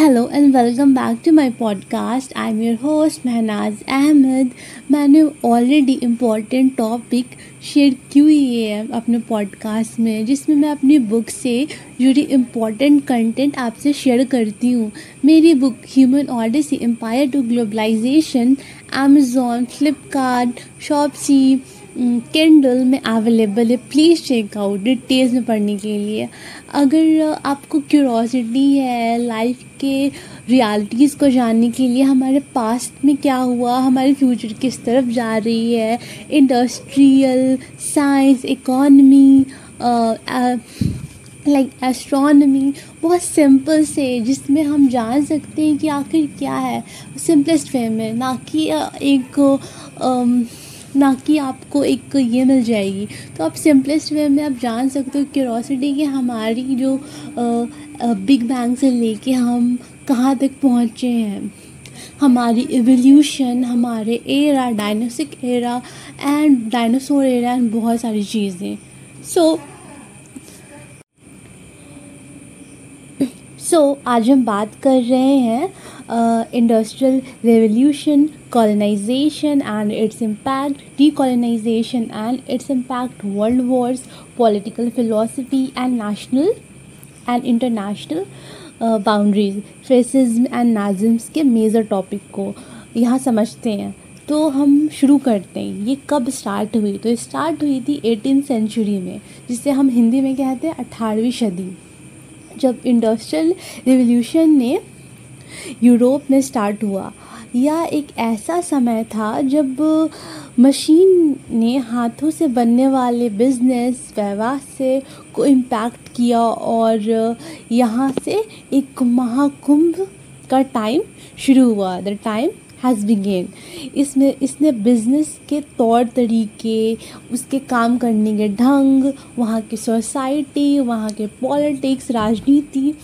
Hello and welcome back to my podcast I am your host Mahnaz Ahmed मैंने already important topic share क्यों ही है अपने podcast में, जिसमें मैं अपनी बुक से जुड़ी इंपॉर्टेंट कंटेंट आपसे शेयर करती हूँ। मेरी book human order odyssey empire to globalisation Amazon Flipkart Shopsy Kindle में अवेलेबल है. प्लीज़ चेकआउट डिटेल्स में पढ़ने के लिए. अगर आपको क्यूरोसिटी है लाइफ के रियलिटीज़ को जानने के लिए, हमारे पास्ट में क्या हुआ, हमारे फ्यूचर किस तरफ़ जा रही है industrial science economy like astronomy बहुत सिंपल से जिसमें हम जान सकते हैं कि आखिर क्या है. सिंपलेस्ट वे में, ना कि एक ना कि आपको एक ये मिल जाएगी। तो आप सिंपलेस्ट वे में आप जान सकते हो क्यूरोसिटी कि हमारी जो बिग बैंग से लेके हम कहाँ तक पहुँचे हैं। हमारी एवोल्यूशन हमारे era dynastic era and dinosaur era and बहुत सारी चीज़ें। सो so, सो so, आज हम बात कर रहे हैं industrial revolution colonisation and its impact decolonisation and its impact world wars political philosophy and national and international boundaries fascism and Nazisms के मेजर टॉपिक को यहाँ समझते हैं। तो हम शुरू करते हैं। ये कब स्टार्ट हुई? तो स्टार्ट हुई थी एटीन सेंचुरी में जिसे हम हिंदी में कहते हैं अठारहवीं सदी। जब इंडस्ट्रियल रिवोल्यूशन ने यूरोप में स्टार्ट हुआ यह एक ऐसा समय था जब मशीन ने हाथों से बनने वाले बिज़नेस व्यवसाय को इम्पैक्ट किया और यहाँ से एक महाकुंभ का टाइम शुरू हुआ। द टाइम हैज़ बिगेन इसमें, इसने बिज़नेस के तौर तरीके, उसके काम करने के ढंग, वहाँ की सोसाइटी वहाँ के पॉलिटिक्स राजनीति,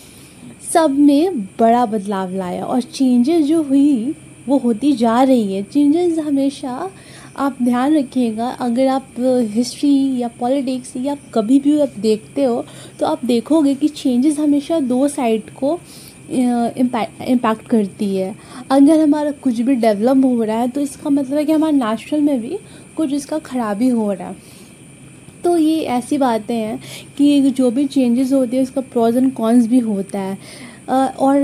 सब में बड़ा बदलाव लाया और चेंजेस जो हुई, वो होती जा रही है। चेंजेस हमेशा आप ध्यान रखिएगा, अगर आप हिस्ट्री या पॉलिटिक्स या कभी भी आप देखते हो तो आप देखोगे कि चेंजेस हमेशा दो साइड को इम्पैक्ट करती है। अगर हमारा कुछ भी डेवलप हो रहा है तो इसका मतलब है कि हमारे नेशनल में भी कुछ इसका ख़राबी हो रहा है। तो ये ऐसी बातें हैं कि जो भी चेंजेस होते हैं, उसका प्रोज एंड कॉन्स भी होता है। और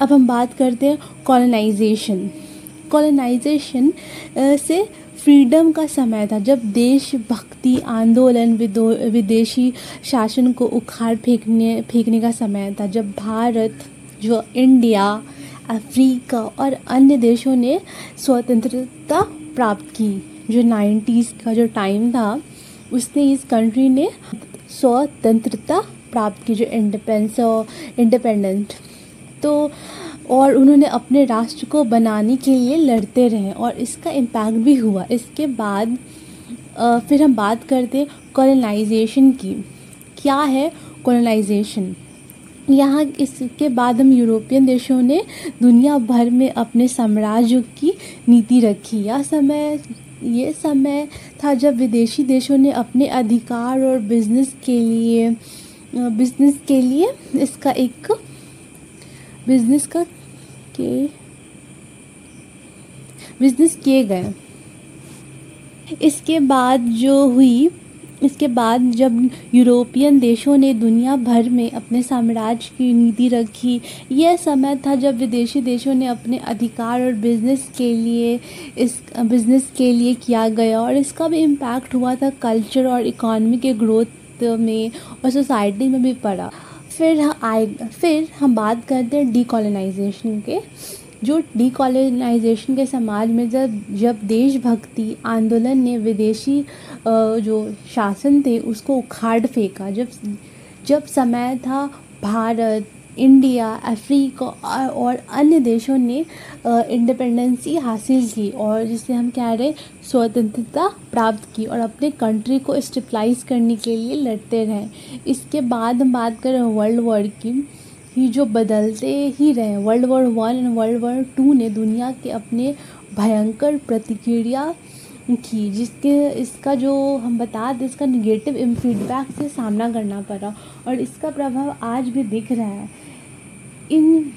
अब हम बात करते हैं कॉलोनाइजेशन कॉलोनाइजेशन से फ्रीडम का समय था। जब देशभक्ति आंदोलन विदेशी शासन को उखाड़ फेंकने फेंकने का समय था। जब भारत जो इंडिया, अफ्रीका और अन्य देशों ने स्वतंत्रता प्राप्त की। जो नाइन्टीज़ का जो टाइम था, उसने इस कंट्री ने स्वतंत्रता प्राप्त की, जो इंडिपेंडेंस इंडिपेंडेंट तो और उन्होंने अपने राष्ट्र को बनाने के लिए लड़ते रहे और इसका इम्पैक्ट भी हुआ। इसके बाद फिर हम बात करते कॉलोनाइजेशन की। क्या है कॉलोनाइजेशन यहाँ इसके बाद हम यूरोपियन देशों ने दुनिया भर में अपने साम्राज्य की नीति रखी। यह समय, ये समय था जब विदेशी देशों ने अपने अधिकार और बिज़नेस के लिए बिज़नेस के लिए इसका एक बिज़नेस का के बिज़नेस किए गए। इसके बाद जो हुई इसके बाद जब यूरोपियन देशों ने दुनिया भर में अपने साम्राज्य की नीति रखी, यह समय था जब विदेशी देशों ने अपने अधिकार और बिज़नेस के लिए इस बिज़नेस के लिए किया गया और इसका भी इम्पैक्ट हुआ था कल्चर और इकॉनमी के ग्रोथ में और सोसाइटी में भी पड़ा। फिर आए, फिर हम बात करते हैं डीकोलोनाइजेशन के। जो डीकोलोनाइजेशन के समाज में जब जब देशभक्ति, आंदोलन ने विदेशी जो शासन थे, उसको उखाड़ फेंका। जब जब समय था, भारत, इंडिया, अफ्रीका और अन्य देशों ने इंडिपेंडेंसी हासिल की और जिसे हम कह रहे स्वतंत्रता प्राप्त की और अपने कंट्री को स्टेबलाइज करने के लिए लड़ते रहे। इसके बाद हम बात करें वर्ल्ड वॉर की। ही जो बदलते ही रहे। World war one and world war two ने दुनिया के अपने भयंकर प्रतिक्रिया की, जिसके, इसका जो हम बता दें, इसका निगेटिव फीडबैक से सामना करना पड़ा और इसका प्रभाव आज भी दिख रहा है। इन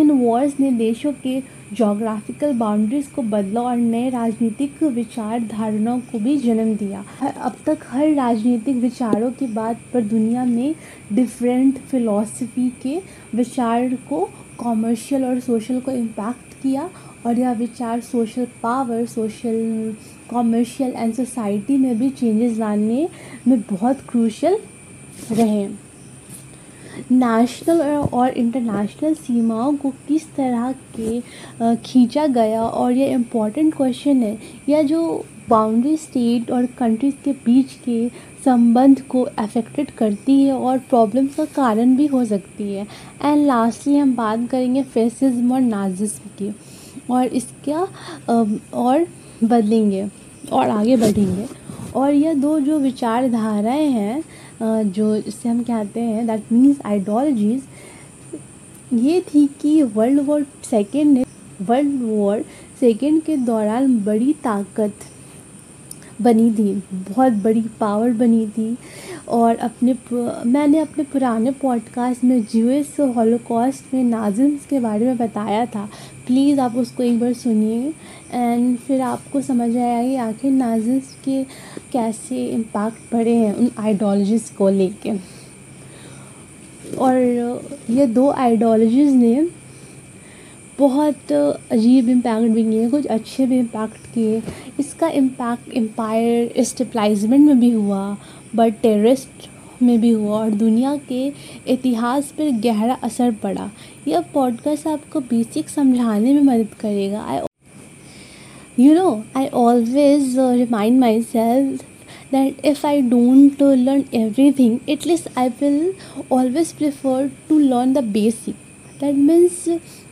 इन वॉर्स ने देशों के जोग्राफिकल बाउंड्रीज को बदला और नए राजनीतिक विचार धारणाओं को भी जन्म दिया। अब तक हर राजनीतिक विचारों की बात पर दुनिया में डिफरेंट फिलॉसफी के विचार को कॉमर्शियल और सोशल को इम्पैक्ट किया और यह विचार social power social commercial and society में भी चेंजेस लाने में बहुत क्रूशल रहे। नेशनल और इंटरनेशनल सीमाओं को किस तरह के खींचा गया? और ये इंपॉर्टेंट क्वेश्चन है यह जो बाउंड्री स्टेट और कंट्रीज़ के बीच के संबंध को अफेक्टेड करती है और प्रॉब्लम्स का कारण भी हो सकती है? एंड लास्टली हम बात करेंगे फेसिज्म और नाजिज्म की। और इसका और बदलेंगे, और आगे बढ़ेंगे। और यह दो जो विचारधाराएँ हैं जो इससे हम कहते हैं दैट मीन्स आइडियोलॉजीज़ ये थी कि वर्ल्ड वॉर सेकेंड ने वर्ल्ड वॉर सेकेंड के दौरान बड़ी ताकत बनी थी बहुत बड़ी पावर बनी थी और अपने मैंने अपने पुराने पॉडकास्ट में जूस हॉलोकॉस्ट में नाजिम्स के बारे में बताया था। प्लीज़ आप उसको एक बार सुनिए एंड फिर आपको समझ आएगा कि आखिर नाजिम्स के कैसे इम्पैक्ट पड़े हैं उन आइडियोलॉजीज़ को लेके। और ये दो आइडियोलॉजीज़ ने बहुत अजीब इम्पैक्ट भी किए कुछ अच्छे भी इम्पैक्ट किए। इसका इम्पैक्ट एम्पायर स्टेबलाइजमेंट में भी हुआ बट टेररिस्ट में भी हुआ और दुनिया के इतिहास पर गहरा असर पड़ा। यह पॉडकास्ट आपको बेसिक समझाने में मदद करेगा। I you know I always remind myself that if I don't learn everything, at least I will always prefer to learn the basic. That means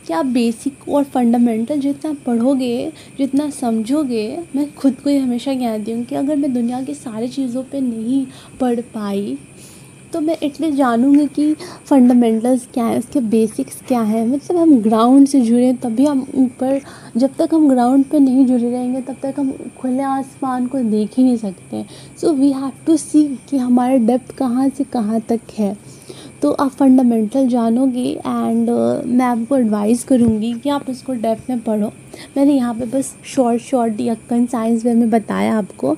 कि आप बेसिक और फंडामेंटल जितना पढ़ोगे, जितना समझोगे, मैं खुद को ही हमेशा कहती हूँ कि अगर मैं दुनिया की सारी चीज़ों पे नहीं पढ़ पाई तो मैं एटलीस्ट जानूँगी कि फंडामेंटल्स क्या है, उसके बेसिक्स क्या है। मतलब हम ग्राउंड से जुड़े तभी हम ऊपर, जब तक हम ग्राउंड पे नहीं जुड़े रहेंगे, तब तक हम खुले आसमान को देख ही नहीं सकते। So we have to see कि हमारा डेप्थ कहाँ से कहाँ तक है। तो आप फंडामेंटल जानोगे एंड uh, मैं आपको एडवाइस करूँगी कि आप उसको डेप्थ में पढ़ो। मैंने यहाँ पे बस शॉर्ट शॉर्ट यक्कन साइंस वे में बताया आपको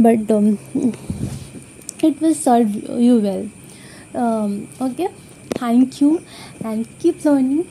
but it will serve you well okay thank you and keep learning